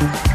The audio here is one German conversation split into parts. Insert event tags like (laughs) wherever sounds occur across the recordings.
Thank you.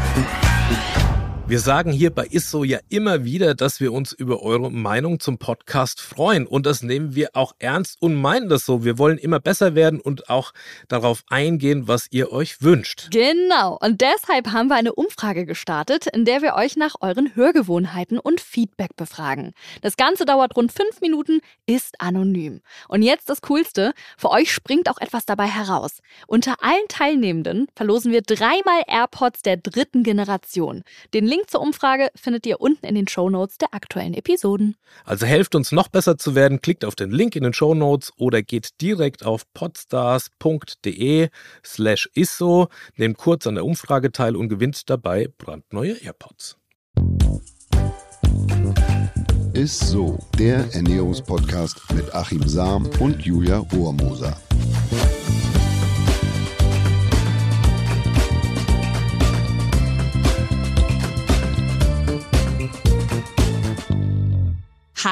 Wir sagen hier bei ISSO ja immer wieder, dass wir uns über eure Meinung zum Podcast freuen. Und das nehmen wir auch ernst und meinen das so. Wir wollen immer besser werden und auch darauf eingehen, was ihr euch wünscht. Genau. Und deshalb haben wir eine Umfrage gestartet, in der wir euch nach euren Hörgewohnheiten und Feedback befragen. Das Ganze dauert rund fünf Minuten, ist anonym. Und jetzt das Coolste. Für euch springt auch etwas dabei heraus. Unter allen Teilnehmenden verlosen wir dreimal AirPods der dritten Generation. Den Link zur Umfrage findet ihr unten in den Show Notes der aktuellen Episoden. Also helft uns noch besser zu werden, klickt auf den Link in den Show Notes oder geht direkt auf podstars.de slash isso, nehmt kurz an der Umfrage teil und gewinnt dabei brandneue AirPods. Ist so, der Ernährungspodcast mit Achim Sam und Julia Rohrmoser.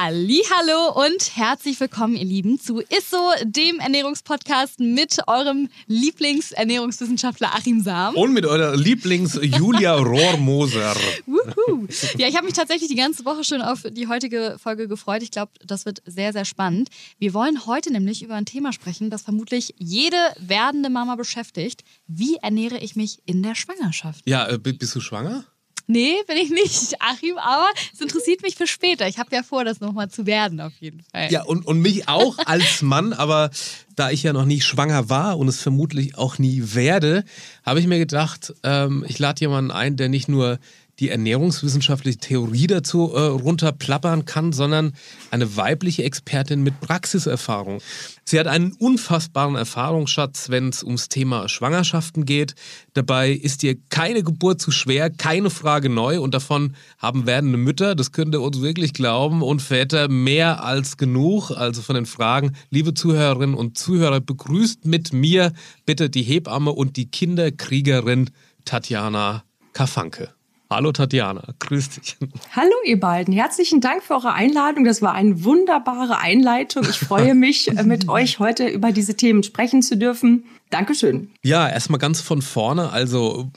Hallo und herzlich willkommen, ihr Lieben, zu ISSO, dem Ernährungspodcast mit eurem Lieblingsernährungswissenschaftler Achim Sam. Und mit eurer Lieblings-Julia Rohrmoser. (laughs) ja, ich habe mich tatsächlich die ganze Woche schon auf die heutige Folge gefreut. Ich glaube, das wird sehr, sehr spannend. Wir wollen heute nämlich über ein Thema sprechen, das vermutlich jede werdende Mama beschäftigt. Wie ernähre ich mich in der Schwangerschaft? Ja, äh, bist du schwanger? Nee, bin ich nicht, Achim, aber es interessiert mich für später. Ich habe ja vor, das nochmal zu werden, auf jeden Fall. Ja, und, und mich auch als Mann, aber da ich ja noch nie schwanger war und es vermutlich auch nie werde, habe ich mir gedacht, ähm, ich lade jemanden ein, der nicht nur die ernährungswissenschaftliche Theorie dazu äh, runterplappern kann, sondern eine weibliche Expertin mit Praxiserfahrung. Sie hat einen unfassbaren Erfahrungsschatz, wenn es ums Thema Schwangerschaften geht. Dabei ist ihr keine Geburt zu schwer, keine Frage neu und davon haben werdende Mütter, das könnt ihr uns wirklich glauben, und Väter mehr als genug. Also von den Fragen, liebe Zuhörerinnen und Zuhörer, begrüßt mit mir bitte die Hebamme und die Kinderkriegerin Tatjana Kafanke. Hallo Tatjana, grüß dich. Hallo ihr beiden, herzlichen Dank für eure Einladung. Das war eine wunderbare Einleitung. Ich freue (laughs) mich, äh, mit euch heute über diese Themen sprechen zu dürfen. Dankeschön. Ja, erstmal ganz von vorne, also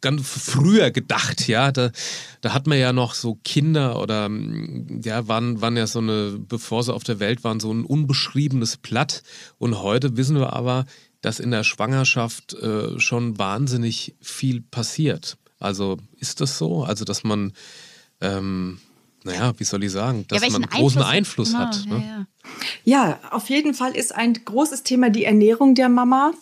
ganz früher gedacht, ja, da, da hat man ja noch so Kinder oder ja, waren, waren ja so eine, bevor sie auf der Welt waren, so ein unbeschriebenes Blatt. Und heute wissen wir aber, dass in der Schwangerschaft äh, schon wahnsinnig viel passiert. Also ist das so? Also, dass man, ähm, naja, wie soll ich sagen, dass ja, man einen großen Einfluss, Einfluss hat. Genau, ne? ja, ja. auf jeden Fall ist ein großes Thema die Ernährung der Mama.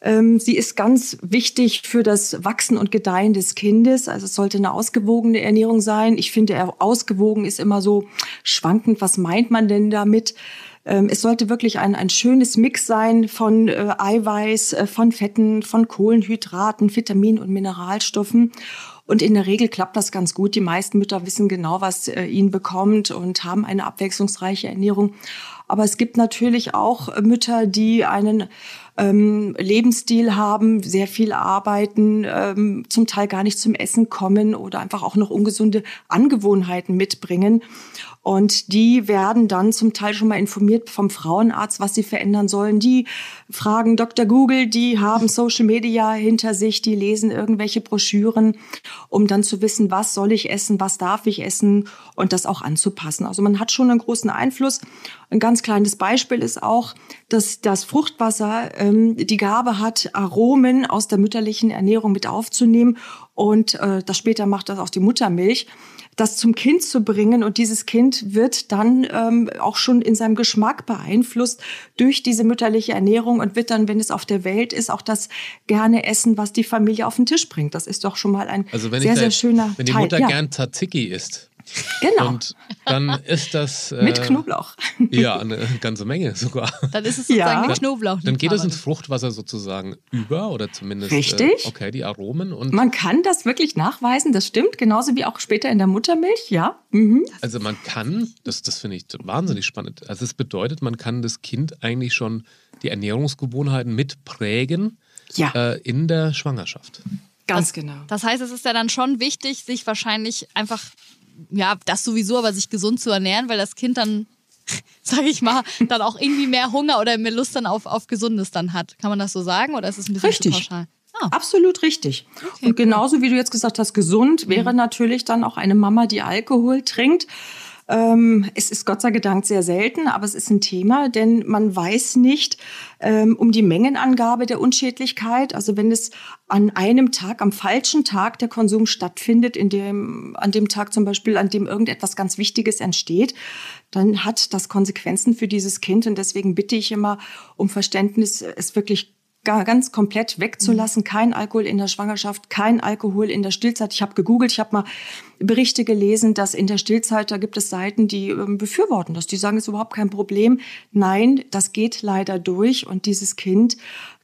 Ähm, sie ist ganz wichtig für das Wachsen und Gedeihen des Kindes. Also es sollte eine ausgewogene Ernährung sein. Ich finde, ausgewogen ist immer so schwankend. Was meint man denn damit? Ähm, es sollte wirklich ein, ein schönes Mix sein von äh, Eiweiß, äh, von Fetten, von Kohlenhydraten, Vitaminen und Mineralstoffen. Und in der Regel klappt das ganz gut. Die meisten Mütter wissen genau, was äh, ihnen bekommt und haben eine abwechslungsreiche Ernährung. Aber es gibt natürlich auch Mütter, die einen ähm, Lebensstil haben, sehr viel arbeiten, ähm, zum Teil gar nicht zum Essen kommen oder einfach auch noch ungesunde Angewohnheiten mitbringen. Und die werden dann zum Teil schon mal informiert vom Frauenarzt, was sie verändern sollen. Die fragen Dr. Google, die haben Social Media hinter sich, die lesen irgendwelche Broschüren, um dann zu wissen, was soll ich essen, was darf ich essen und das auch anzupassen. Also man hat schon einen großen Einfluss. Ein ganz kleines Beispiel ist auch, dass das Fruchtwasser ähm, die Gabe hat, Aromen aus der mütterlichen Ernährung mit aufzunehmen und äh, das später macht das auch die Muttermilch das zum Kind zu bringen. Und dieses Kind wird dann ähm, auch schon in seinem Geschmack beeinflusst durch diese mütterliche Ernährung und wird dann, wenn es auf der Welt ist, auch das gerne essen, was die Familie auf den Tisch bringt. Das ist doch schon mal ein also sehr, sehr schöner Wenn die Mutter ja. gern Tzatziki isst, Genau. Und dann ist das. Äh, mit Knoblauch. (laughs) Ja, eine ganze Menge sogar. Dann ist es sozusagen ja. mit Knoblauch. Dann geht es ins Fruchtwasser sozusagen über oder zumindest. Richtig. Äh, okay, die Aromen. Und man kann das wirklich nachweisen, das stimmt, genauso wie auch später in der Muttermilch, ja. Mhm. Also man kann, das, das finde ich wahnsinnig spannend. Also es bedeutet, man kann das Kind eigentlich schon die Ernährungsgewohnheiten mitprägen ja. äh, in der Schwangerschaft. Ganz das, genau. Das heißt, es ist ja dann schon wichtig, sich wahrscheinlich einfach ja, das sowieso, aber sich gesund zu ernähren, weil das Kind dann, (laughs) sage ich mal, dann auch irgendwie mehr Hunger oder mehr Lust dann auf, auf Gesundes dann hat. Kann man das so sagen oder ist es ein bisschen Richtig. zu pauschal? Ah. Absolut richtig. Okay, und genauso wie du jetzt gesagt hast, gesund wäre mhm. natürlich dann auch eine Mama, die Alkohol trinkt. Ähm, es ist Gott sei Dank sehr selten, aber es ist ein Thema, denn man weiß nicht ähm, um die Mengenangabe der Unschädlichkeit. Also wenn es an einem Tag, am falschen Tag der Konsum stattfindet, in dem, an dem Tag zum Beispiel, an dem irgendetwas ganz Wichtiges entsteht, dann hat das Konsequenzen für dieses Kind. Und deswegen bitte ich immer um Verständnis, es wirklich ganz komplett wegzulassen. Kein Alkohol in der Schwangerschaft, kein Alkohol in der Stillzeit. Ich habe gegoogelt, ich habe mal Berichte gelesen, dass in der Stillzeit, da gibt es Seiten, die ähm, befürworten das. Die sagen, es ist überhaupt kein Problem. Nein, das geht leider durch und dieses Kind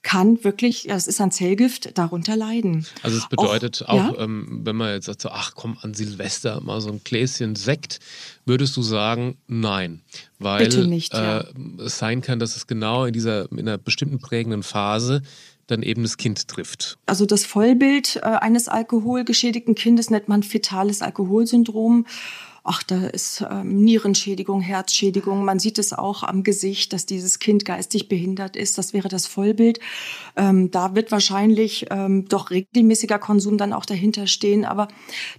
kann wirklich, es ist ein Zellgift, darunter leiden. Also es bedeutet auch, auch ja? ähm, wenn man jetzt sagt, so, ach komm, an Silvester mal so ein Gläschen Sekt, würdest du sagen, nein. Weil nicht, ja. äh, es sein kann, dass es genau in dieser, in einer bestimmten prägenden Phase dann eben das Kind trifft. Also das Vollbild äh, eines alkoholgeschädigten Kindes nennt man fetales Alkoholsyndrom ach, da ist ähm, Nierenschädigung, Herzschädigung. Man sieht es auch am Gesicht, dass dieses Kind geistig behindert ist. Das wäre das Vollbild. Ähm, da wird wahrscheinlich ähm, doch regelmäßiger Konsum dann auch dahinter stehen. Aber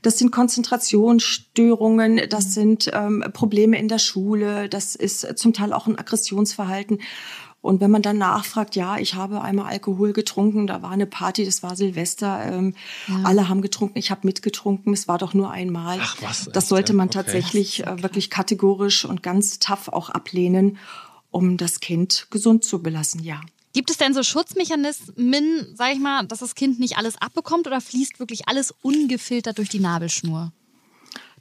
das sind Konzentrationsstörungen, das sind ähm, Probleme in der Schule, das ist zum Teil auch ein Aggressionsverhalten. Und wenn man dann nachfragt, ja, ich habe einmal Alkohol getrunken, da war eine Party, das war Silvester, ähm, ja. alle haben getrunken, ich habe mitgetrunken, es war doch nur einmal. Ach was? Das sollte man okay. tatsächlich äh, wirklich kategorisch und ganz tough auch ablehnen, um das Kind gesund zu belassen, ja. Gibt es denn so Schutzmechanismen, sag ich mal, dass das Kind nicht alles abbekommt oder fließt wirklich alles ungefiltert durch die Nabelschnur?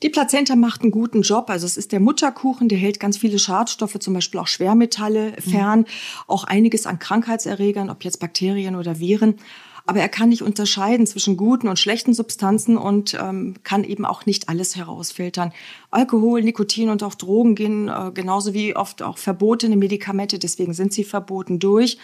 Die Plazenta macht einen guten Job. Also es ist der Mutterkuchen, der hält ganz viele Schadstoffe, zum Beispiel auch Schwermetalle fern, mhm. auch einiges an Krankheitserregern, ob jetzt Bakterien oder Viren aber er kann nicht unterscheiden zwischen guten und schlechten Substanzen und ähm, kann eben auch nicht alles herausfiltern. Alkohol, Nikotin und auch Drogen gehen äh, genauso wie oft auch verbotene Medikamente, deswegen sind sie verboten durch.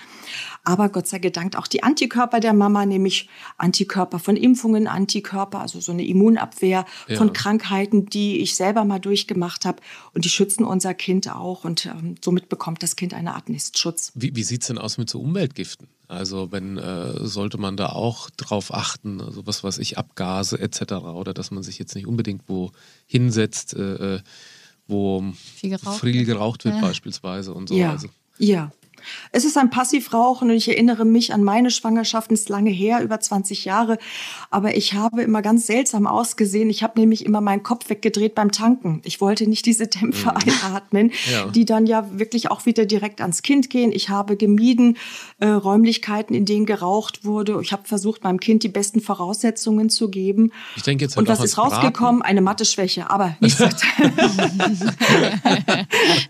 Aber Gott sei Dank auch die Antikörper der Mama, nämlich Antikörper von Impfungen, Antikörper, also so eine Immunabwehr ja. von Krankheiten, die ich selber mal durchgemacht habe. Und die schützen unser Kind auch und ähm, somit bekommt das Kind eine Art Nistschutz. Wie, wie sieht es denn aus mit so Umweltgiften? Also wenn äh, sollte man da auch drauf achten, also was weiß ich, Abgase etc. oder dass man sich jetzt nicht unbedingt wo hinsetzt, äh, äh wo viel geraucht, viel geraucht wird ja. beispielsweise und so. Ja. Also. ja. Es ist ein Passivrauchen und ich erinnere mich an meine Schwangerschaften, ist lange her, über 20 Jahre. Aber ich habe immer ganz seltsam ausgesehen. Ich habe nämlich immer meinen Kopf weggedreht beim Tanken. Ich wollte nicht diese Dämpfe mhm. einatmen, ja. die dann ja wirklich auch wieder direkt ans Kind gehen. Ich habe gemieden äh, Räumlichkeiten, in denen geraucht wurde. Ich habe versucht, meinem Kind die besten Voraussetzungen zu geben. Ich denke jetzt halt Und was ist rausgekommen? Braten. Eine Mathe-Schwäche, aber. (laughs)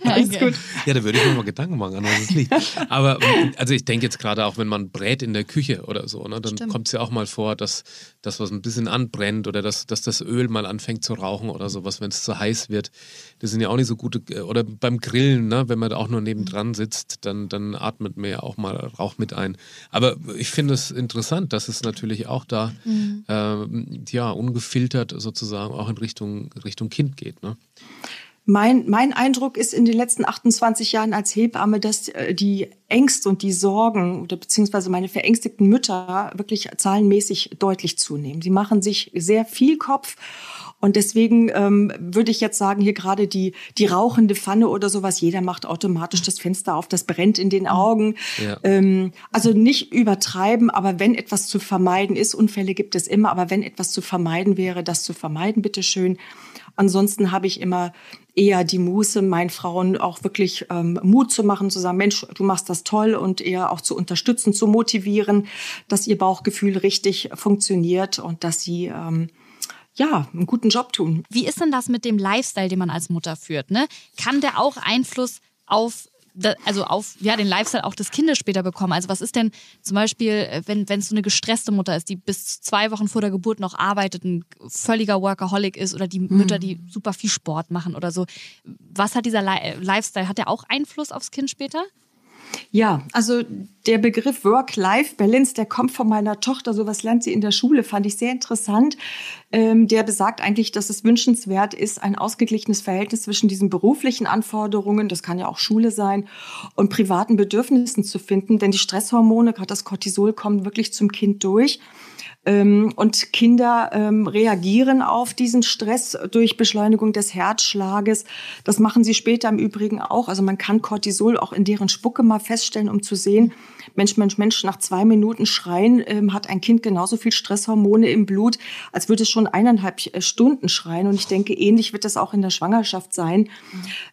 Alles gut. Ja, da würde ich mir mal Gedanken machen, an was es liegt. (laughs) Aber also ich denke jetzt gerade auch, wenn man brät in der Küche oder so, ne, dann kommt es ja auch mal vor, dass das was ein bisschen anbrennt oder dass, dass das Öl mal anfängt zu rauchen oder sowas, wenn es zu heiß wird. Das sind ja auch nicht so gute, oder beim Grillen, ne, wenn man da auch nur nebendran sitzt, dann, dann atmet man ja auch mal Rauch mit ein. Aber ich finde es interessant, dass es natürlich auch da mhm. äh, ja, ungefiltert sozusagen auch in Richtung, Richtung Kind geht. Ne? Mein, mein Eindruck ist in den letzten 28 Jahren als Hebamme, dass äh, die Ängste und die Sorgen oder beziehungsweise meine verängstigten Mütter wirklich zahlenmäßig deutlich zunehmen. Sie machen sich sehr viel Kopf und deswegen ähm, würde ich jetzt sagen, hier gerade die, die rauchende Pfanne oder sowas, jeder macht automatisch das Fenster auf, das brennt in den Augen. Ja. Ähm, also nicht übertreiben, aber wenn etwas zu vermeiden ist, Unfälle gibt es immer, aber wenn etwas zu vermeiden wäre, das zu vermeiden, bitteschön. Ansonsten habe ich immer eher die Muße, meinen Frauen auch wirklich ähm, Mut zu machen, zu sagen, Mensch, du machst das toll und eher auch zu unterstützen, zu motivieren, dass ihr Bauchgefühl richtig funktioniert und dass sie ähm, ja, einen guten Job tun. Wie ist denn das mit dem Lifestyle, den man als Mutter führt? Ne? Kann der auch Einfluss auf also auf ja, den Lifestyle auch des Kindes später bekommen. Also was ist denn zum Beispiel, äh, wenn es so eine gestresste Mutter ist, die bis zwei Wochen vor der Geburt noch arbeitet, ein völliger Workaholic ist oder die Mütter, die mhm. super viel Sport machen oder so. Was hat dieser Lifestyle? Hat der auch Einfluss aufs Kind später? Ja, also der Begriff Work-Life-Balance, der kommt von meiner Tochter. Sowas lernt sie in der Schule, fand ich sehr interessant. Ähm, der besagt eigentlich, dass es wünschenswert ist, ein ausgeglichenes Verhältnis zwischen diesen beruflichen Anforderungen, das kann ja auch Schule sein, und privaten Bedürfnissen zu finden. Denn die Stresshormone, gerade das Cortisol, kommen wirklich zum Kind durch. Ähm, und Kinder ähm, reagieren auf diesen Stress durch Beschleunigung des Herzschlages. Das machen sie später im Übrigen auch. Also man kann Cortisol auch in deren Spucke mal feststellen, um zu sehen, Mensch, Mensch, Mensch, nach zwei Minuten Schreien ähm, hat ein Kind genauso viel Stresshormone im Blut, als würde es schon eineinhalb äh, Stunden schreien. Und ich denke, ähnlich wird das auch in der Schwangerschaft sein.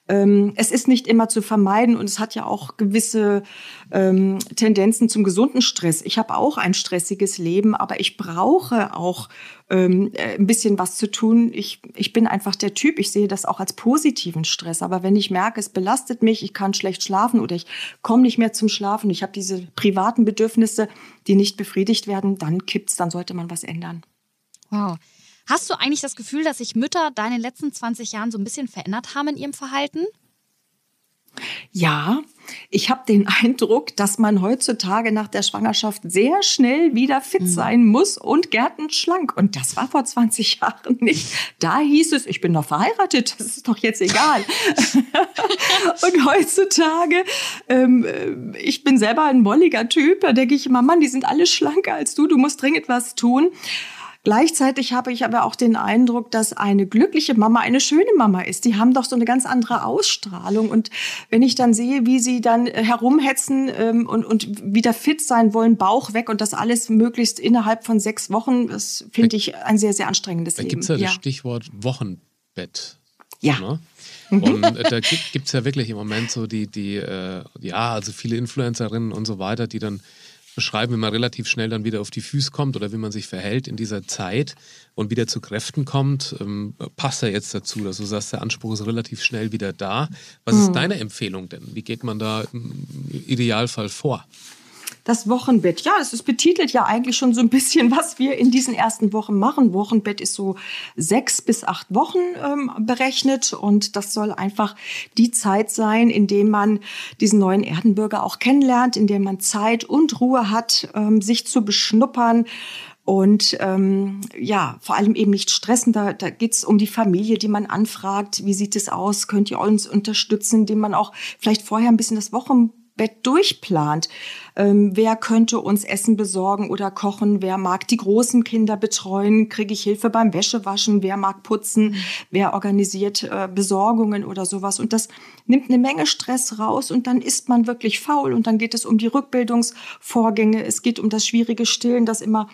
Ähm, es ist nicht immer zu vermeiden und es hat ja auch gewisse ähm, Tendenzen zum gesunden Stress. Ich habe auch ein stressiges Leben, aber ich brauche auch ähm, äh, ein bisschen was zu tun. Ich, ich bin einfach der Typ, ich sehe das auch als positiven Stress. Aber wenn ich merke, es belastet mich, ich kann schlecht schlafen oder ich komme nicht mehr zum Schlafen, ich habe diese privaten Bedürfnisse, die nicht befriedigt werden, dann kippt's, dann sollte man was ändern. Wow. Hast du eigentlich das Gefühl, dass sich Mütter den letzten 20 Jahren so ein bisschen verändert haben in ihrem Verhalten? Ja, ich habe den (laughs) Eindruck, dass man heutzutage nach der Schwangerschaft sehr schnell wieder fit mhm. sein muss und gärtenschlank. Und das war vor 20 Jahren nicht. Da hieß es, ich bin noch verheiratet, das ist doch jetzt egal. (laughs) und heutzutage, ähm, äh, ich bin selber ein molliger Typ, da denke ich immer, Mann, die sind alle schlanker als du, du musst dringend was tun. Gleichzeitig habe ich aber auch den Eindruck, dass eine glückliche Mama eine schöne Mama ist. Die haben doch so eine ganz andere Ausstrahlung. Und wenn ich dann sehe, wie sie dann äh, herumhetzen ähm, und, und wieder fit sein wollen, Bauch weg und das alles möglichst innerhalb von sechs Wochen, das finde ich ein sehr, sehr anstrengendes da Leben. Da gibt es ja, ja, das Stichwort Wochenbett. Ja. Ne? Und äh, da gibt es ja wirklich im Moment so die, die äh, ja, also viele Influencerinnen und so weiter, die dann beschreiben, wie man relativ schnell dann wieder auf die Füße kommt oder wie man sich verhält in dieser Zeit und wieder zu Kräften kommt. Ähm, passt ja jetzt dazu, dass du sagst, der Anspruch ist relativ schnell wieder da. Was mhm. ist deine Empfehlung denn? Wie geht man da im Idealfall vor? Das Wochenbett, ja, es ist betitelt ja eigentlich schon so ein bisschen, was wir in diesen ersten Wochen machen. Wochenbett ist so sechs bis acht Wochen ähm, berechnet und das soll einfach die Zeit sein, in dem man diesen neuen Erdenbürger auch kennenlernt, in der man Zeit und Ruhe hat, ähm, sich zu beschnuppern, und ähm, ja, vor allem eben nicht stressen. Da, da geht es um die Familie, die man anfragt. Wie sieht es aus? Könnt ihr uns unterstützen, indem man auch vielleicht vorher ein bisschen das Wochen Bett durchplant. Ähm, wer könnte uns Essen besorgen oder kochen? Wer mag die großen Kinder betreuen? Kriege ich Hilfe beim Wäschewaschen? Wer mag putzen? Wer organisiert äh, Besorgungen oder sowas? Und das nimmt eine Menge Stress raus und dann ist man wirklich faul und dann geht es um die Rückbildungsvorgänge. Es geht um das schwierige Stillen, das immer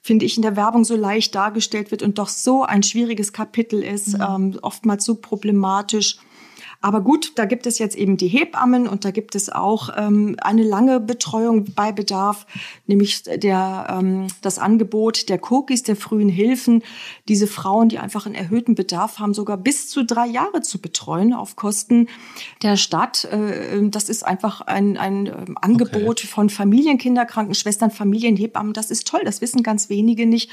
finde ich, in der Werbung so leicht dargestellt wird und doch so ein schwieriges Kapitel ist, mhm. ähm, oftmals so problematisch. Aber gut, da gibt es jetzt eben die Hebammen und da gibt es auch ähm, eine lange Betreuung bei Bedarf, nämlich der, ähm, das Angebot der Cookies, der frühen Hilfen, diese Frauen, die einfach einen erhöhten Bedarf haben, sogar bis zu drei Jahre zu betreuen auf Kosten der Stadt. Äh, das ist einfach ein, ein ähm, Angebot okay. von Familienkinderkrankenschwestern, Familienhebammen. Das ist toll, das wissen ganz wenige nicht.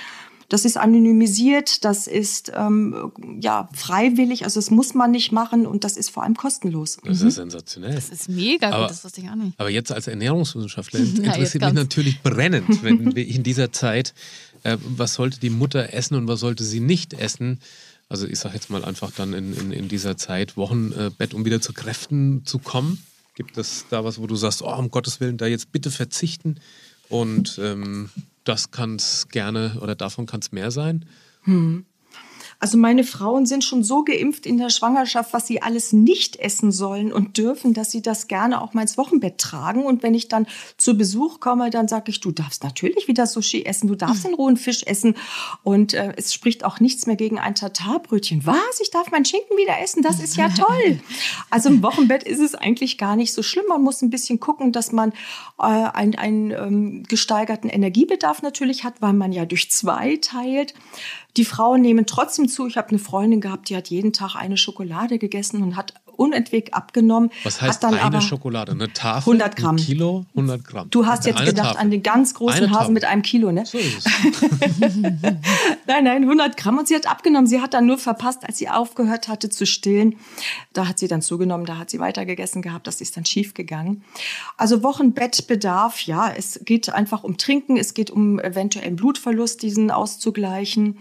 Das ist anonymisiert, das ist ähm, ja freiwillig, also das muss man nicht machen und das ist vor allem kostenlos. Das ist mhm. sensationell. Das ist mega aber, gut, das wusste ich auch nicht. Aber jetzt als Ernährungswissenschaftler (laughs) interessiert mich natürlich brennend, wenn wir in dieser Zeit, äh, was sollte die Mutter essen und was sollte sie nicht essen? Also ich sage jetzt mal einfach dann in, in, in dieser Zeit Wochenbett, um wieder zu Kräften zu kommen. Gibt es da was, wo du sagst, oh, um Gottes Willen, da jetzt bitte verzichten und ähm, das kann es gerne oder davon kann es mehr sein. Hm. Also meine Frauen sind schon so geimpft in der Schwangerschaft, was sie alles nicht essen sollen und dürfen, dass sie das gerne auch mal ins Wochenbett tragen. Und wenn ich dann zu Besuch komme, dann sage ich, du darfst natürlich wieder Sushi essen, du darfst den rohen Fisch essen. Und äh, es spricht auch nichts mehr gegen ein Tatarbrötchen. Was? Ich darf meinen Schinken wieder essen? Das ist ja toll. (laughs) Also im Wochenbett ist es eigentlich gar nicht so schlimm. Man muss ein bisschen gucken, dass man äh, einen, einen ähm, gesteigerten Energiebedarf natürlich hat, weil man ja durch zwei teilt. Die Frauen nehmen trotzdem zu. Ich habe eine Freundin gehabt, die hat jeden Tag eine Schokolade gegessen und hat unentwegt abgenommen. Was heißt dann eine aber Schokolade? Eine Tafel? 100 Gramm. Ein Kilo? 100 Gramm. Du hast jetzt Eine gedacht Tafel. an den ganz großen Eine Hasen Tafel. mit einem Kilo, ne? So ist es. (laughs) Nein, nein, 100 Gramm. Und sie hat abgenommen. Sie hat dann nur verpasst, als sie aufgehört hatte zu stillen. Da hat sie dann zugenommen, da hat sie weiter gegessen gehabt. Das ist dann schief gegangen. Also Wochenbettbedarf, ja, es geht einfach um Trinken. Es geht um eventuellen Blutverlust, diesen auszugleichen.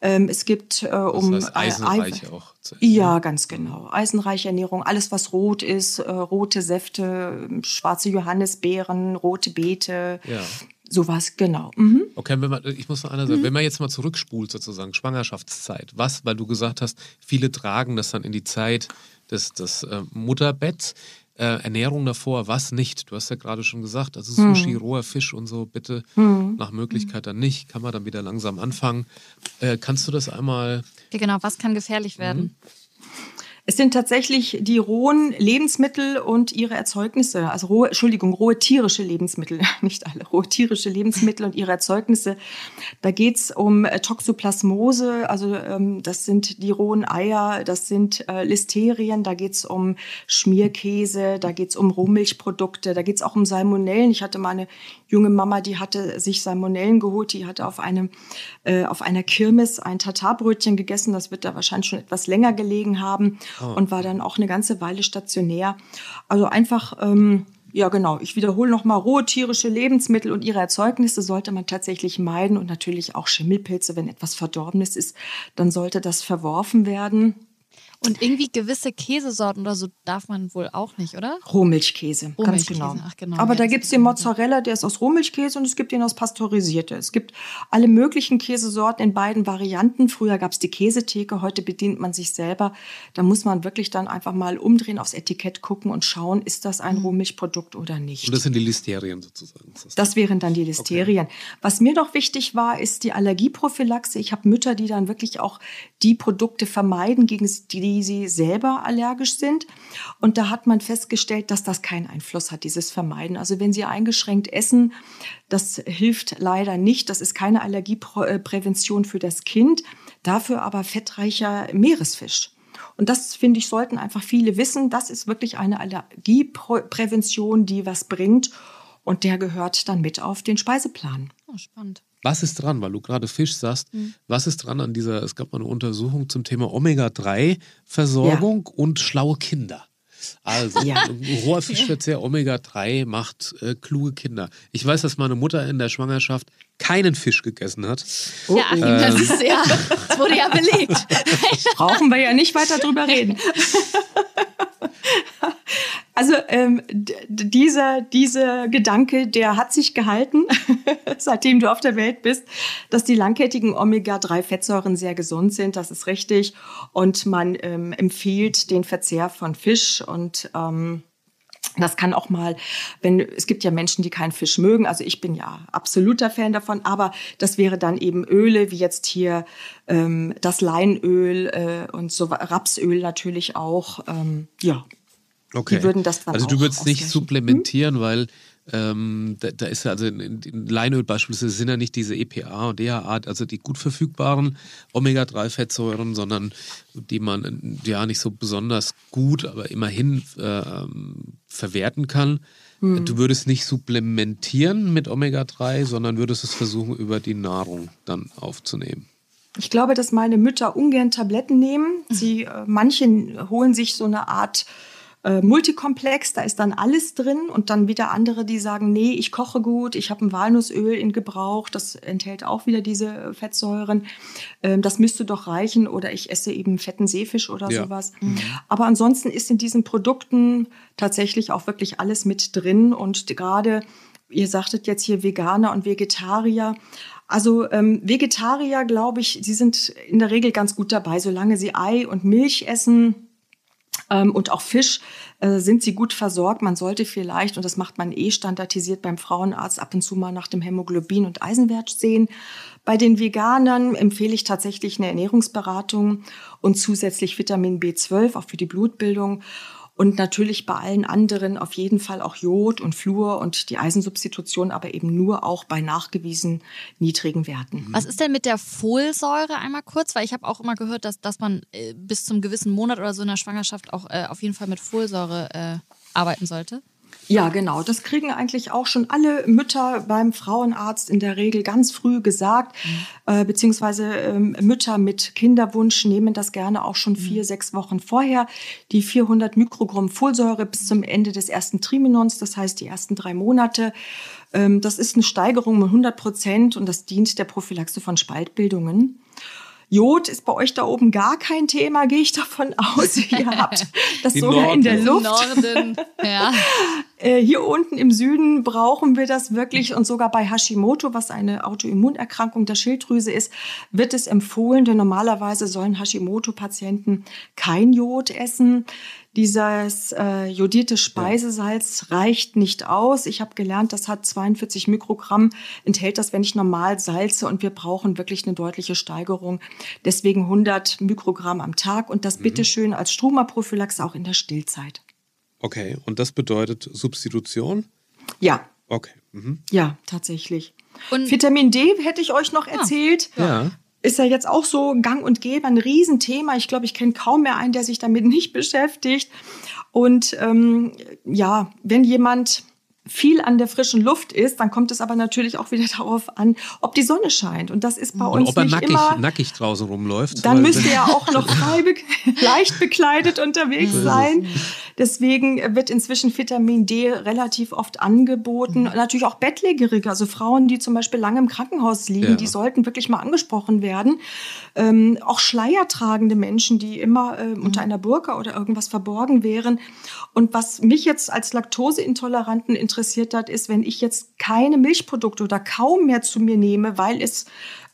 Ähm, es gibt äh, um Das heißt, äh, eisenreich Eiweiß- auch. Zu essen. Ja, ganz genau. Eisenreiche Ernährung, alles was rot ist, äh, rote Säfte, äh, schwarze Johannisbeeren, rote Beete, Ja. sowas, genau. Mhm. Okay, wenn man, ich muss noch einer sagen, wenn man jetzt mal zurückspult sozusagen, Schwangerschaftszeit, was, weil du gesagt hast, viele tragen das dann in die Zeit des, des äh, Mutterbetts, äh, Ernährung davor, was nicht? Du hast ja gerade schon gesagt, also Sushi, roher Fisch und so, bitte nach Möglichkeit dann nicht, kann man dann wieder langsam anfangen. Äh, kannst du das einmal, Ja, genau, was kann gefährlich werden? Es sind tatsächlich die rohen Lebensmittel und ihre Erzeugnisse, also rohe, Entschuldigung, rohe tierische Lebensmittel, (laughs) nicht alle, rohe tierische Lebensmittel und ihre Erzeugnisse. Da geht's um äh, Toxoplasmose, also ähm, das sind die rohen Eier, das sind äh, Listerien, da geht's um Schmierkäse, da geht's um Rohmilchprodukte, da geht's auch um Salmonellen. Ich hatte mal eine junge Mama, die hatte sich Salmonellen geholt, die hatte auf einem äh, auf einer Kirmes ein Tatarbrötchen gegessen, das wird da wahrscheinlich schon etwas länger gelegen haben und war dann auch eine ganze Weile stationär. Also einfach ähm, ja, genau. Ich wiederhole nochmal, rohe tierische Lebensmittel und ihre Erzeugnisse sollte man tatsächlich meiden und natürlich auch Schimmelpilze, wenn etwas Verdorbenes ist, dann sollte das verworfen werden. Und irgendwie gewisse Käsesorten oder so darf man wohl auch nicht, oder? Rohmilchkäse, ganz Rohmilchkäse, genau. ach genau, Aber ja, da gibt's ist den Mozzarella, der ist aus Rohmilchkäse und es gibt den aus pasteurisierte. Es gibt alle möglichen Käsesorten in beiden Varianten. Früher gab's die Käsetheke, heute bedient man sich selber. Da muss man wirklich dann einfach mal umdrehen, aufs Etikett gucken und schauen, ist das Mhm. ein Rohmilchprodukt oder nicht. und das sind die Listerien sozusagen. Das Das wären dann die Listerien. Was mir doch wichtig war, ist die Allergieprophylaxe. Ich habe Mütter, die dann wirklich auch die Produkte vermeiden, gegen die sie selber allergisch sind. Und da hat man festgestellt, dass das keinen Einfluss hat, dieses Vermeiden. Also wenn sie eingeschränkt essen, das hilft leider nicht. Das ist keine Allergieprävention für das Kind. Dafür aber fettreicher Meeresfisch. Und das, finde ich, sollten einfach viele wissen. Das ist wirklich eine Allergieprävention, die was bringt. Und der gehört dann mit auf den Speiseplan. Oh, spannend. Was ist dran, weil du gerade Fisch sagst, was ist dran an dieser, es gab mal eine Untersuchung zum Thema Omega-3-Versorgung und schlaue Kinder. Also, Ja. roher (laughs) Fischverzehr Omega-3 macht äh, kluge Kinder. Ich weiß, dass meine Mutter in der Schwangerschaft keinen Fisch gegessen hat. Oh, ja, Achim, das ist ja, (laughs) das wurde ja belegt. Brauchen wir ja nicht weiter drüber reden. (laughs) Also ähm, dieser, dieser Gedanke, der hat sich gehalten, (laughs) seitdem du auf der Welt bist, dass die langkettigen Omega-3-Fettsäuren sehr gesund sind. Das ist richtig. Und man ähm, empfiehlt den Verzehr von Fisch und ähm, das kann auch mal, wenn es gibt ja Menschen, die keinen Fisch mögen. Also ich bin ja absoluter Fan davon, aber das wäre dann eben Öle, wie jetzt hier ähm, das Leinöl äh, und so Rapsöl natürlich auch. Ähm, ja, Okay. Die würden das dann also du würdest nicht ausgleichen. supplementieren, weil ähm, da, da ist ja also in, in, in Leinöl beispielsweise sind ja nicht diese EPA und DHA, also die gut verfügbaren Omega-3-Fettsäuren, sondern die man ja nicht so besonders gut, aber immerhin äh, verwerten kann. Hm. Du würdest nicht supplementieren mit Omega-3, sondern würdest es versuchen, über die Nahrung dann aufzunehmen. Ich glaube, dass meine Mütter ungern Tabletten nehmen. Sie, äh, manche holen sich so eine Art äh, Multikomplex, da ist dann alles drin und dann wieder andere, die sagen, nee, ich koche gut, ich habe ein Walnussöl in Gebrauch, das enthält auch wieder diese äh, Fettsäuren. Ähm, das müsste doch reichen oder ich esse eben fetten Seefisch oder Ja. sowas. Aber ansonsten ist in diesen Produkten tatsächlich auch wirklich alles mit drin und gerade Ihr sagtet jetzt hier Veganer und Vegetarier. Also ähm, Vegetarier, glaube ich, sie sind in der Regel ganz gut dabei, solange sie Ei und Milch essen. Ähm, und auch Fisch äh, sind sie gut versorgt. Man sollte vielleicht, und das macht man eh standardisiert beim Frauenarzt, ab und zu mal nach dem Hämoglobin und Eisenwert sehen. Bei den Veganern empfehle ich tatsächlich eine Ernährungsberatung und zusätzlich Vitamin B12, auch für die Blutbildung. Und natürlich bei allen anderen auf jeden Fall auch Jod und Fluor und die Eisensubstitution, aber eben nur auch bei nachgewiesen niedrigen Werten. Was ist denn mit der Folsäure einmal kurz? Weil ich habe auch immer gehört, dass, dass man äh, bis zum gewissen Monat oder so in der Schwangerschaft auch äh, auf jeden Fall mit Folsäure äh, arbeiten sollte. Ja, genau. Das kriegen eigentlich auch schon alle Mütter beim Frauenarzt in der Regel ganz früh gesagt, mhm. äh, beziehungsweise ähm, Mütter mit Kinderwunsch nehmen das gerne auch schon vier, mhm. sechs Wochen vorher. Die 400 Mikrogramm Folsäure bis zum Ende des ersten Triminons, das heißt die ersten drei Monate. Ähm, das ist eine Steigerung um 100 Prozent und das dient der Prophylaxe von Spaltbildungen. Jod ist bei euch da oben gar kein Thema, gehe ich davon aus. (laughs) Ihr habt das sogar Norden. in der Luft. Norden, ja. (laughs) Äh, hier unten im Süden brauchen wir das wirklich und sogar bei Hashimoto, was eine Autoimmunerkrankung der Schilddrüse ist, wird es empfohlen, denn normalerweise sollen Hashimoto-Patienten kein Jod essen. Dieses äh, jodierte Speisesalz ja. reicht nicht aus. Ich habe gelernt, das hat 42 Mikrogramm, enthält das, wenn ich normal salze und wir brauchen wirklich eine deutliche Steigerung. Deswegen 100 Mikrogramm am Tag und das mhm. bitteschön als Struma-Prophylaxe auch in der Stillzeit. Okay, und das bedeutet Substitution? Ja. Okay. Mhm. Ja, tatsächlich. Und Vitamin D hätte ich euch noch ah. erzählt. Ja ist ja jetzt auch so gang und gäbe ein Riesenthema. Ich glaube, ich kenne kaum mehr einen, der sich damit nicht beschäftigt. Und ähm, ja, wenn jemand viel an der frischen Luft ist, dann kommt es aber natürlich auch wieder (laughs) darauf an, ob die Sonne scheint. Und das ist bei Und uns ob er nicht nackig, immer. nackig draußen rumläuft. Dann müsste er (laughs) auch noch frei be (laughs) leicht bekleidet unterwegs sein. Deswegen wird inzwischen Vitamin D relativ oft angeboten. Mhm. Natürlich auch Bettlägerige, also Frauen, die zum Beispiel lange im Krankenhaus liegen, ja. die sollten wirklich mal angesprochen werden. Ähm, auch schleiertragende Menschen, die immer äh, unter einer Burka oder irgendwas verborgen wären. Und was mich jetzt als Laktoseintoleranten interessiert hat, ist, wenn ich jetzt keine Milchprodukte oder kaum mehr zu mir nehme, weil es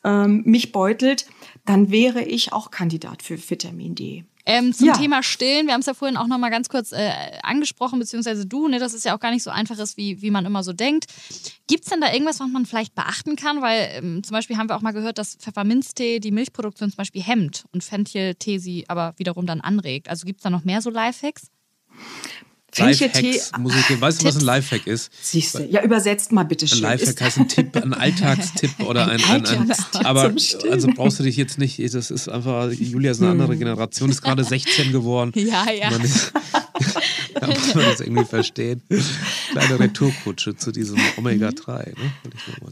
ähm, mich beutelt, dann wäre ich auch Kandidat für Vitamin D. Ähm, zum ja. Thema Stillen, wir haben es ja vorhin auch noch mal ganz kurz äh, angesprochen, beziehungsweise du, ne, dass es ja auch gar nicht so einfach ist, wie, wie man immer so denkt. Gibt es denn da irgendwas, was man vielleicht beachten kann? Weil ähm, zum Beispiel haben wir auch mal gehört, dass Pfefferminztee die Milchproduktion zum Beispiel hemmt und Fencheltee sie aber wiederum dann anregt. Also gibt es da noch mehr so Lifehacks? Fencheltee. Muss ich, weißt du, was ein Lifehack ist? Siehst du, ja, übersetzt mal bitte schön. Ein Lifehack heißt ein Tipp, ein (laughs) Alltagstipp oder ein, ein, ein, ein aber also brauchst du dich jetzt nicht, das ist einfach, Julia ist eine andere hm. Generation, ist gerade 16 geworden. Ja, ja. Man ist, (laughs) da muss man das irgendwie verstehen. Kleine Retourkutsche zu diesem Omega-3. Ne?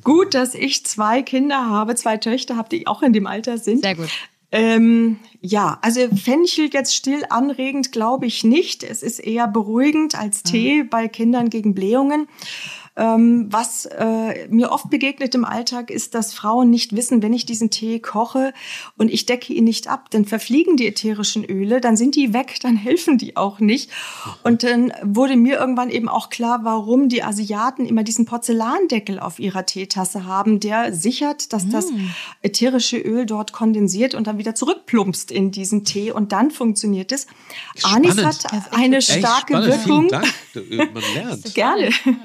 Gut, dass ich zwei Kinder habe, zwei Töchter habe, die auch in dem Alter sind. Sehr gut. Ähm, ja, also Fenchel jetzt still anregend glaube ich nicht. Es ist eher beruhigend als Tee mhm. bei Kindern gegen Blähungen. Ähm, was äh, mir oft begegnet im Alltag ist, dass Frauen nicht wissen, wenn ich diesen Tee koche und ich decke ihn nicht ab, dann verfliegen die ätherischen Öle, dann sind die weg, dann helfen die auch nicht. Und dann wurde mir irgendwann eben auch klar, warum die Asiaten immer diesen Porzellandeckel auf ihrer Teetasse haben, der sichert, dass das mm. ätherische Öl dort kondensiert und dann wieder zurückplumpst in diesen Tee und dann funktioniert es. Spannend. Anis hat eine starke Wirkung. Vielen Dank. Man lernt. (laughs) Gerne. Ja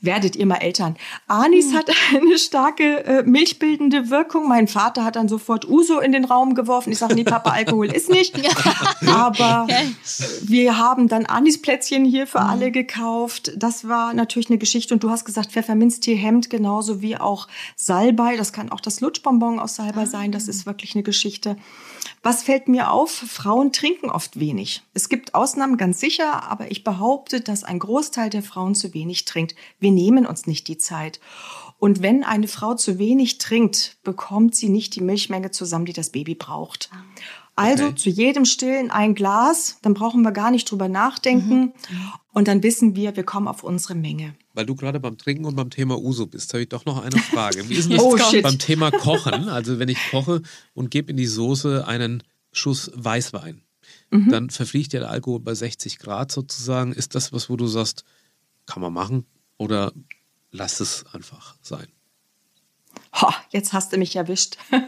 werdet ihr mal Eltern. Anis hm. hat eine starke äh, milchbildende Wirkung. Mein Vater hat dann sofort Uso in den Raum geworfen. Ich sage, nee, Papa, Alkohol ist nicht. (laughs) Aber wir haben dann Anisplätzchen hier für mhm. alle gekauft. Das war natürlich eine Geschichte. Und du hast gesagt, Pfefferminztee hemmt genauso wie auch Salbei. Das kann auch das Lutschbonbon aus Salbei ah. sein. Das ist wirklich eine Geschichte. Was fällt mir auf? Frauen trinken oft wenig. Es gibt Ausnahmen ganz sicher, aber ich behaupte, dass ein Großteil der Frauen zu wenig trinkt. Wir nehmen uns nicht die Zeit. Und wenn eine Frau zu wenig trinkt, bekommt sie nicht die Milchmenge zusammen, die das Baby braucht. Ah. Also okay. zu jedem Stillen ein Glas, dann brauchen wir gar nicht drüber nachdenken. Mhm. Und dann wissen wir, wir kommen auf unsere Menge. Weil du gerade beim Trinken und beim Thema Uso bist, habe ich doch noch eine Frage. Wie ist denn das oh, beim Thema Kochen? Also wenn ich koche und gebe in die Soße einen Schuss Weißwein, mhm. dann verfliegt ja der Alkohol bei 60 Grad sozusagen. Ist das was, wo du sagst, kann man machen oder lass es einfach sein? Ho, jetzt hast du mich erwischt. (laughs)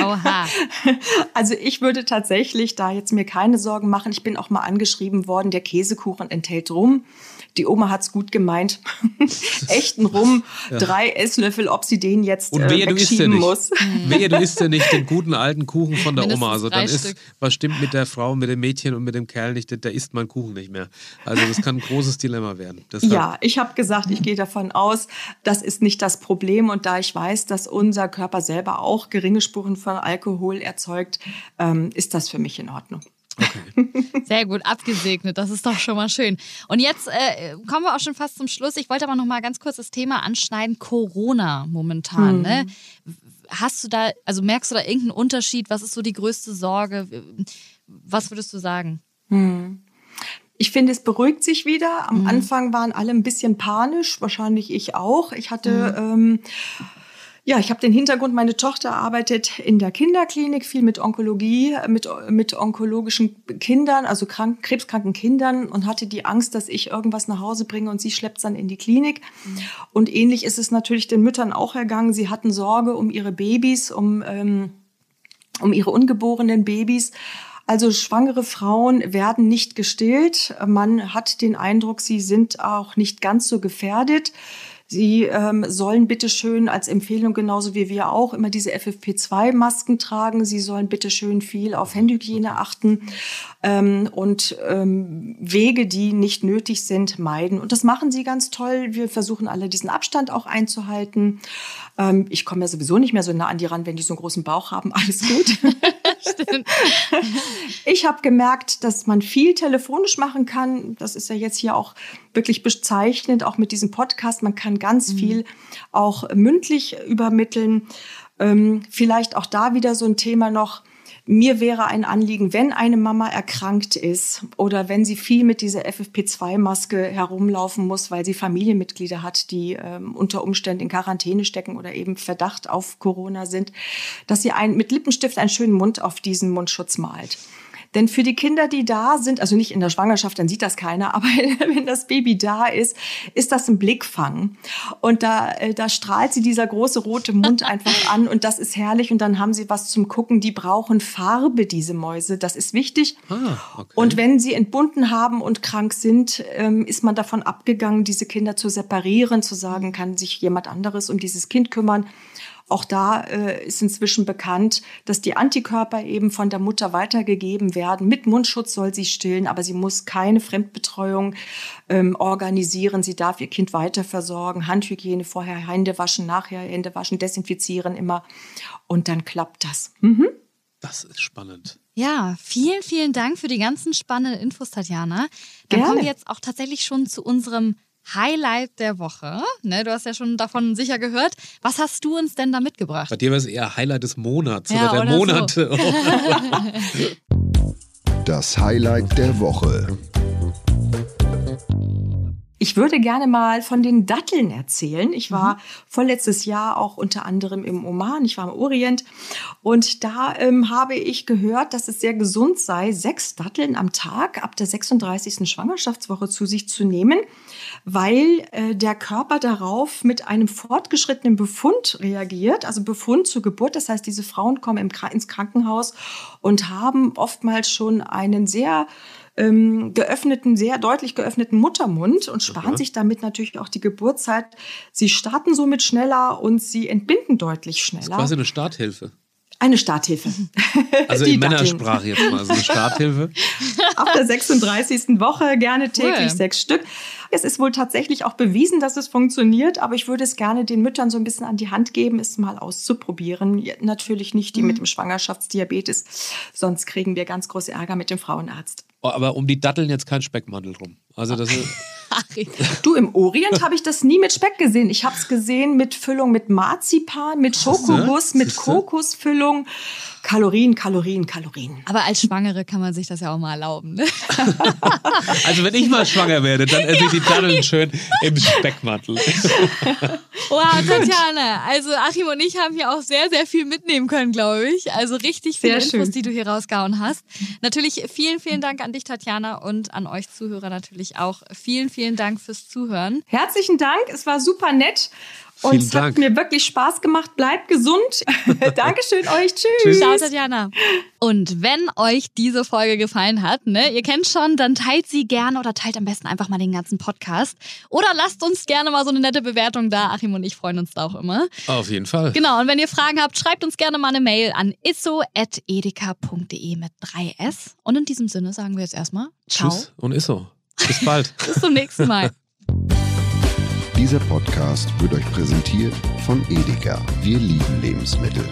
Oha. Also ich würde tatsächlich da jetzt mir keine Sorgen machen. Ich bin auch mal angeschrieben worden, der Käsekuchen enthält rum. Die Oma hat's gut gemeint. (laughs) Echten Rum, ja. drei Esslöffel, ob sie den jetzt Und wehe, äh, wegschieben du muss. Wehe, du isst ja nicht den guten alten Kuchen von der Oma. Also dann ist, was stimmt mit der Frau, mit dem Mädchen und mit dem Kerl nicht, da isst man Kuchen nicht mehr. Also das kann ein großes Dilemma werden. Deshalb ja, ich habe gesagt, ich gehe davon aus, das ist nicht das Problem. Und da ich weiß, dass unser Körper selber auch geringe Spuren von Alkohol erzeugt, ähm, ist das für mich in Ordnung. Okay. Sehr gut, abgesegnet. Das ist doch schon mal schön. Und jetzt äh, kommen wir auch schon fast zum Schluss. Ich wollte aber noch mal ganz kurz das Thema anschneiden: Corona momentan. Hm. Ne? Hast du da, also merkst du da irgendeinen Unterschied? Was ist so die größte Sorge? Was würdest du sagen? Hm. Ich finde, es beruhigt sich wieder. Am mhm. Anfang waren alle ein bisschen panisch, wahrscheinlich ich auch. Ich hatte mhm. ähm, ja, ich habe den Hintergrund, meine Tochter arbeitet in der Kinderklinik, viel mit Onkologie, mit, mit onkologischen Kindern, also krank, krebskranken Kindern und hatte die Angst, dass ich irgendwas nach Hause bringe und sie schleppt dann in die Klinik. Mhm. Und ähnlich ist es natürlich den Müttern auch ergangen. Sie hatten Sorge um ihre Babys, um, ähm, um ihre ungeborenen Babys. Also schwangere Frauen werden nicht gestillt. Man hat den Eindruck, sie sind auch nicht ganz so gefährdet. Sie ähm, sollen bitte schön als Empfehlung genauso wie wir auch immer diese FFP2-Masken tragen. Sie sollen bitte schön viel auf Handhygiene achten ähm, und ähm, Wege, die nicht nötig sind, meiden. Und das machen sie ganz toll. Wir versuchen alle diesen Abstand auch einzuhalten. Ähm, ich komme ja sowieso nicht mehr so nah an die ran, wenn die so einen großen Bauch haben. (laughs) Alles gut. Stimmt. (laughs) Ich habe gemerkt, dass man viel telefonisch machen kann. Das ist ja jetzt hier auch wirklich bezeichnend, auch mit diesem Podcast. Man kann ganz mhm. viel auch mündlich übermitteln. Ähm, vielleicht auch da wieder so ein Thema noch mir wäre ein Anliegen, wenn eine Mama erkrankt ist oder wenn sie viel mit dieser FFP2-Maske herumlaufen muss, weil sie Familienmitglieder hat, die ähm, unter Umständen in Quarantäne stecken oder eben Verdacht auf Corona sind, dass sie ein, mit Lippenstift einen schönen Mund auf diesen Mundschutz malt. Denn für die Kinder, die da sind, also nicht in der Schwangerschaft, dann sieht das keiner, (laughs) aber wenn das Baby da ist, ist das ein Blickfang. Und da, äh, da strahlt sie dieser große rote Mund (laughs) einfach an und das ist herrlich. Und dann haben sie was zum Gucken. Die brauchen Farbe, diese Mäuse. Das ist wichtig. Ah, okay. Und wenn sie entbunden haben und krank sind, ähm, ist man davon abgegangen, diese Kinder zu separieren, zu sagen, kann sich jemand anderes um dieses Kind kümmern. Auch da äh, ist inzwischen bekannt, dass die Antikörper eben von der Mutter weitergegeben werden. Mit Mundschutz soll sie stillen, aber sie muss keine Fremdbetreuung ähm, organisieren. Sie darf ihr Kind weiter versorgen. Handhygiene vorher, Hände waschen, nachher Hände waschen, desinfizieren immer. Und dann klappt das. Mhm. Das ist spannend. Ja, vielen, vielen Dank für die ganzen spannenden Infos, Tatjana. Dann Gerne. kommen wir jetzt auch tatsächlich schon zu unserem Highlight der Woche. Ne, du hast ja schon davon sicher gehört. Was hast du uns denn da mitgebracht? Bei dir war es eher Highlight des Monats ja, oder der oder Monate. So. (laughs) das Highlight der Woche. Ich würde gerne mal von den Datteln erzählen. Ich war mhm. vorletztes Jahr auch unter anderem im Oman, ich war im Orient und da ähm, habe ich gehört, dass es sehr gesund sei, sechs Datteln am Tag ab der 36. Schwangerschaftswoche zu sich zu nehmen, weil äh, der Körper darauf mit einem fortgeschrittenen Befund reagiert, also Befund zur Geburt. Das heißt, diese Frauen kommen im, ins Krankenhaus und haben oftmals schon einen sehr ähm, geöffneten, sehr deutlich geöffneten Muttermund und sparen Aha. sich damit natürlich auch die Geburtszeit. Sie starten somit schneller und sie entbinden deutlich schneller. Das ist quasi eine Starthilfe. Eine Starthilfe. (laughs) Also in Männersprache jetzt mal, so eine Starthilfe. (laughs) Ab der 36. Woche gerne täglich cool. sechs Stück. Es ist wohl tatsächlich auch bewiesen, dass es funktioniert, aber ich würde es gerne den Müttern so ein bisschen an die Hand geben, es mal auszuprobieren. Natürlich nicht die mhm. mit dem Schwangerschaftsdiabetes, sonst kriegen wir ganz große Ärger mit dem Frauenarzt. Aber um die Datteln jetzt kein Speckmantel drum. Also das ist (laughs) du, im Orient habe ich das nie mit Speck gesehen. Ich habe es gesehen mit Füllung mit Marzipan, mit Schokoguss, mit Kokosfüllung. Kalorien, Kalorien, Kalorien. Aber als Schwangere kann man sich das ja auch mal erlauben. Ne? (laughs) also wenn ich mal schwanger werde, dann esse ich die Datteln schön im Speckmantel. (laughs) wow, (laughs) Tatjana. Also Achim und ich haben hier auch sehr, sehr viel mitnehmen können, glaube ich. Also richtig viele sehr Infos, schön. die du hier rausgehauen hast. Natürlich vielen, vielen Dank an dich, Tatjana, und an euch Zuhörer natürlich auch. Vielen, vielen vielen Dank fürs Zuhören. Herzlichen Dank, es war super nett. Und Vielen es Dank. hat mir wirklich Spaß gemacht. Bleibt gesund. (laughs) (laughs) Dankeschön euch. Tschüss. Tschüss. Ciao, Tatjana. Und wenn euch diese Folge gefallen hat, ne, ihr kennt schon, dann teilt sie gerne oder teilt am besten einfach mal den ganzen Podcast. Oder lasst uns gerne mal so eine nette Bewertung da. Achim und ich freuen uns da auch immer. Auf jeden Fall. Genau, und wenn ihr Fragen habt, schreibt uns gerne mal eine Mail an isso.edeka.de mit 3S. Und in diesem Sinne sagen wir jetzt erstmal Ciao. Tschüss und ist so. Bis bald. (laughs) Bis zum nächsten Mal. Dieser Podcast wird euch präsentiert von Edeka. Wir lieben Lebensmittel.